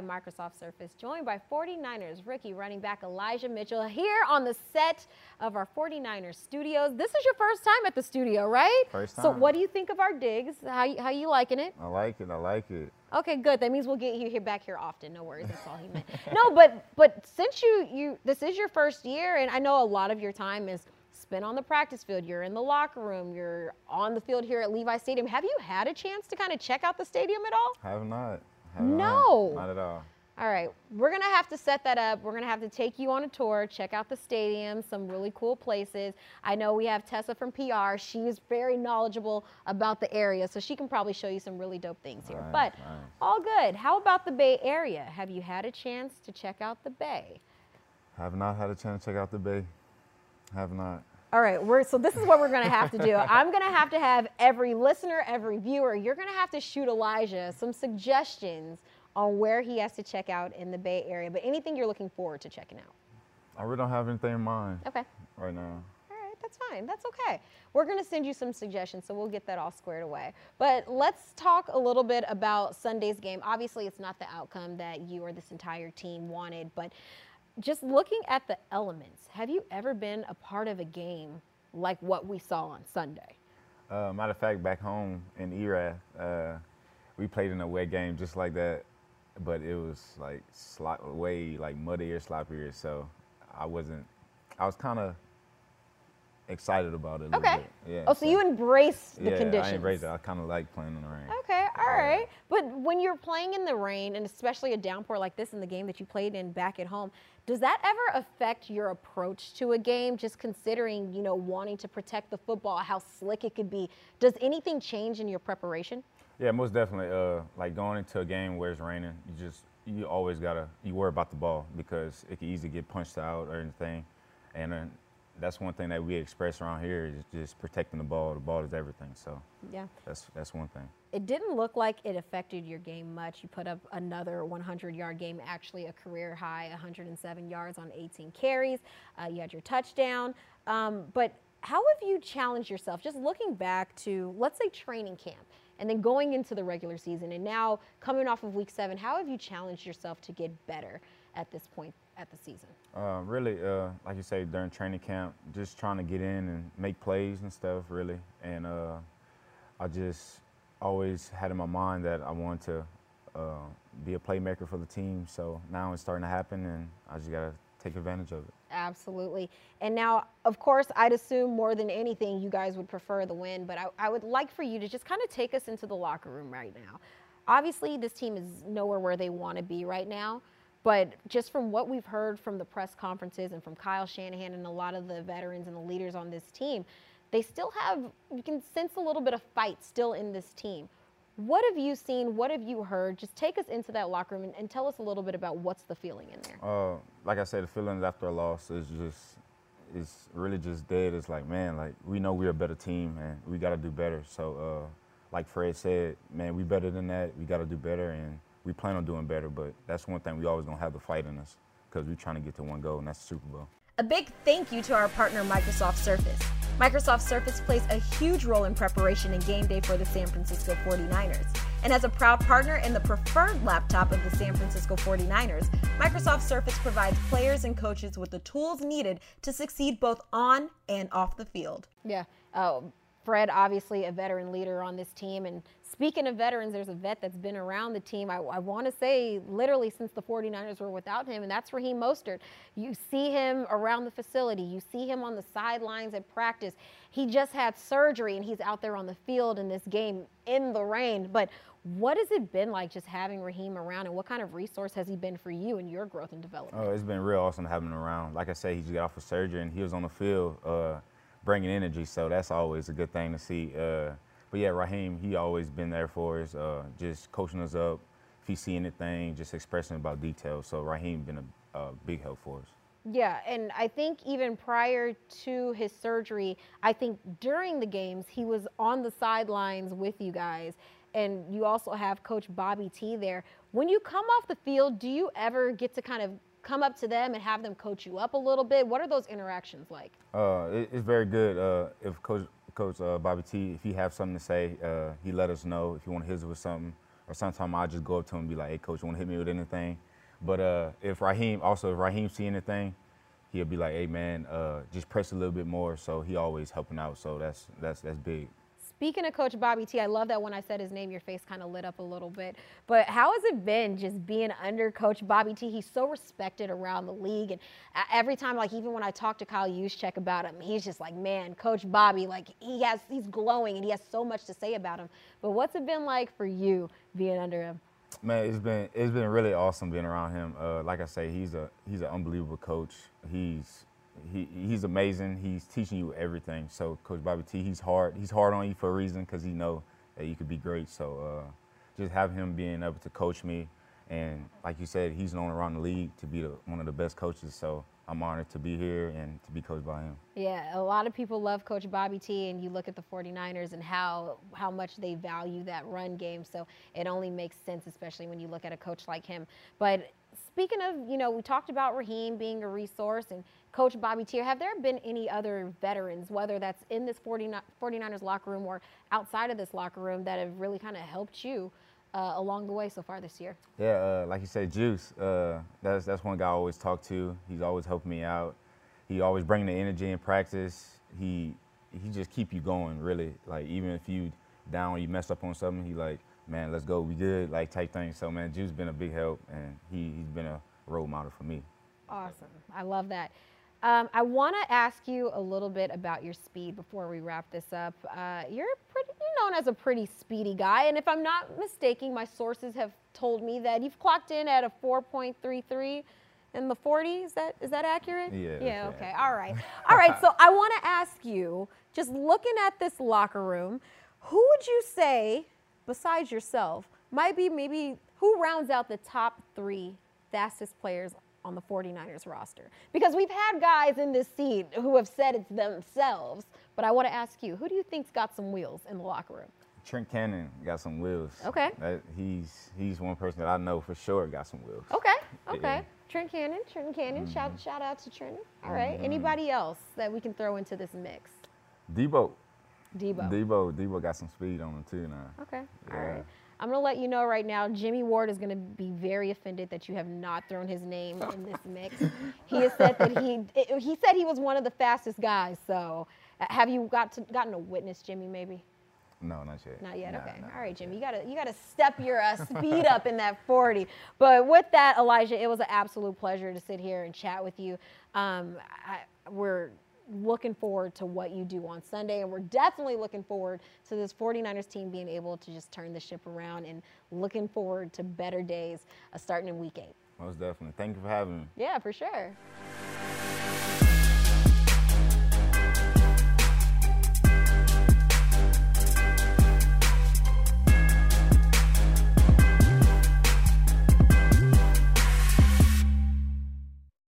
by Microsoft Surface, joined by 49ers rookie running back Elijah Mitchell here on the set of our 49ers studios. This is your first time at the studio, right? First time. So what do you think of our digs? How, you- how you liking it? I like it. I like it. Okay, good. That means we'll get you here back here often. No worries. That's all he meant. no, but but since you you this is your first year, and I know a lot of your time is spent on the practice field. You're in the locker room. You're on the field here at Levi Stadium. Have you had a chance to kind of check out the stadium at all? Have not. No. Not, at all. All right, we're gonna have to set that up. We're gonna have to take you on a tour, check out the stadium, some really cool places. I know we have Tessa from PR. She's very knowledgeable about the area, so she can probably show you some really dope things here. Nice, but nice. all good. How about the Bay Area? Have you had a chance to check out the Bay? Have not had a chance to check out the bay. Have not. All right, we're, so this is what we're gonna have to do. I'm gonna have to have every listener, every viewer, you're gonna have to shoot Elijah some suggestions on where he has to check out in the Bay Area, but anything you're looking forward to checking out. I really don't have anything in mind Okay. right now. All right, that's fine. That's okay. We're going to send you some suggestions, so we'll get that all squared away. But let's talk a little bit about Sunday's game. Obviously, it's not the outcome that you or this entire team wanted, but just looking at the elements, have you ever been a part of a game like what we saw on Sunday? Uh, matter of fact, back home in Erath, uh, we played in a wet game just like that, but it was like way like muddier, sloppier. So I wasn't. I was kind of excited about it. Okay. Yeah. Oh, so you embrace the yeah, conditions. I embraced it. I kind of like playing in the rain. Okay, all right. But when you're playing in the rain, and especially a downpour like this in the game that you played in back at home, does that ever affect your approach to a game? Just considering, you know, wanting to protect the football, how slick it could be. Does anything change in your preparation? Yeah, most definitely. Uh, like going into a game where it's raining, you just you always gotta you worry about the ball because it can easily get punched out or anything, and uh, that's one thing that we express around here is just protecting the ball. The ball is everything. So Yeah. that's that's one thing. It didn't look like it affected your game much. You put up another 100 yard game, actually a career high 107 yards on 18 carries. Uh, you had your touchdown. Um, but how have you challenged yourself? Just looking back to, let's say, training camp and then going into the regular season and now coming off of week seven, how have you challenged yourself to get better at this point at the season? Uh, really, uh, like you say, during training camp, just trying to get in and make plays and stuff, really. And uh, I just always had in my mind that I wanted to uh, be a playmaker for the team. So now it's starting to happen, and I just got to take advantage of it. Absolutely. And now, of course, I'd assume more than anything you guys would prefer the win, but I, I would like for you to just kind of take us into the locker room right now. Obviously, this team is nowhere where they want to be right now, but just from what we've heard from the press conferences and from Kyle Shanahan and a lot of the veterans and the leaders on this team, they still have, you can sense a little bit of fight still in this team. What have you seen? What have you heard? Just take us into that locker room and, and tell us a little bit about what's the feeling in there. Uh, like I said, the feelings after a loss is just, it's really just dead. It's like, man, like we know we're a better team and we got to do better. So, uh, like Fred said, man, we better than that. We got to do better and we plan on doing better. But that's one thing we always gonna have the fight in us because we're trying to get to one goal and that's the Super Bowl. A big thank you to our partner, Microsoft Surface. Microsoft Surface plays a huge role in preparation and game day for the San Francisco 49ers. And as a proud partner and the preferred laptop of the San Francisco 49ers, Microsoft Surface provides players and coaches with the tools needed to succeed both on and off the field. Yeah. Uh, Fred, obviously a veteran leader on this team. And speaking of veterans, there's a vet that's been around the team, I, I want to say, literally since the 49ers were without him, and that's Raheem Mostert. You see him around the facility, you see him on the sidelines at practice. He just had surgery and he's out there on the field in this game in the rain. But what has it been like just having Raheem around, and what kind of resource has he been for you and your growth and development? Oh, it's been real awesome having him around. Like I said, he just got off of surgery and he was on the field uh, bringing energy, so that's always a good thing to see. Uh, but yeah, Raheem, he always been there for us, uh, just coaching us up. If he see anything, just expressing about details. So Raheem been a, a big help for us. Yeah, and I think even prior to his surgery, I think during the games, he was on the sidelines with you guys. And you also have Coach Bobby T there. When you come off the field, do you ever get to kind of come up to them and have them coach you up a little bit? What are those interactions like? Uh, it, it's very good. Uh, if Coach Coach uh, Bobby T, if he have something to say, uh, he let us know. If you want to hit us with something, or sometimes I just go up to him and be like, "Hey, coach, you want to hit me with anything?" But uh, if Raheem also if Raheem see anything, he'll be like, "Hey, man, uh, just press a little bit more." So he always helping out. So that's that's that's big. Speaking of Coach Bobby T, I love that when I said his name, your face kind of lit up a little bit. But how has it been just being under Coach Bobby T? He's so respected around the league, and every time, like even when I talk to Kyle Juszczyk about him, he's just like, man, Coach Bobby, like he has, he's glowing, and he has so much to say about him. But what's it been like for you being under him? Man, it's been it's been really awesome being around him. Uh, like I say, he's a he's an unbelievable coach. He's he, he's amazing. He's teaching you everything. So Coach Bobby T, he's hard. He's hard on you for a reason because he know that you could be great. So uh, just have him being able to coach me, and like you said, he's known around the league to be the, one of the best coaches. So I'm honored to be here and to be coached by him. Yeah, a lot of people love Coach Bobby T, and you look at the 49ers and how how much they value that run game. So it only makes sense, especially when you look at a coach like him. But speaking of, you know, we talked about Raheem being a resource and Coach Bobby T. Have there been any other veterans, whether that's in this 49ers locker room or outside of this locker room, that have really kind of helped you? Uh, along the way so far this year? Yeah, uh, like you said, Juice. Uh, that's that's one guy I always talk to. He's always helping me out. He always bring the energy in practice. He he just keep you going, really. Like even if you down, you mess up on something, he like, man, let's go, we good, like type thing. So man, Juice been a big help, and he he's been a role model for me. Awesome, I love that. Um, I want to ask you a little bit about your speed before we wrap this up. Uh, you're pretty, you're known as a pretty speedy guy, and if I'm not mistaken, my sources have told me that you've clocked in at a 4.33 in the 40. Is that is that accurate? Yeah. Yeah. Okay. All right. All right. So I want to ask you, just looking at this locker room, who would you say, besides yourself, might be maybe who rounds out the top three fastest players on the 49ers roster? Because we've had guys in this seat who have said it's themselves, but I want to ask you, who do you think's got some wheels in the locker room? Trent Cannon got some wheels. Okay. That, he's he's one person that I know for sure got some wheels. Okay. Okay. Yeah. Trent Cannon, Trent Cannon. Mm-hmm. Shout shout out to Trent. All right. mm-hmm. Anybody else that we can throw into this mix? Deebo. Deebo. Deebo. Deebo got some speed on him too now. Okay. Yeah. All right. I'm going to let you know right now, Jimmy Ward is going to be very offended that you have not thrown his name in this mix. he has said that he he said he was one of the fastest guys. So, uh, have you got to, gotten to witness Jimmy maybe? No, not yet. Not yet. Okay. All right, Jimmy. You gotta you gotta step your uh, speed up in that 40. But with that, Elijah, it was an absolute pleasure to sit here and chat with you. Um, I, we're looking forward to what you do on Sunday. And we're definitely looking forward to this 49ers team being able to just turn the ship around and looking forward to better days uh, starting in week eight. Most definitely. Thank you for having me. Yeah, for sure.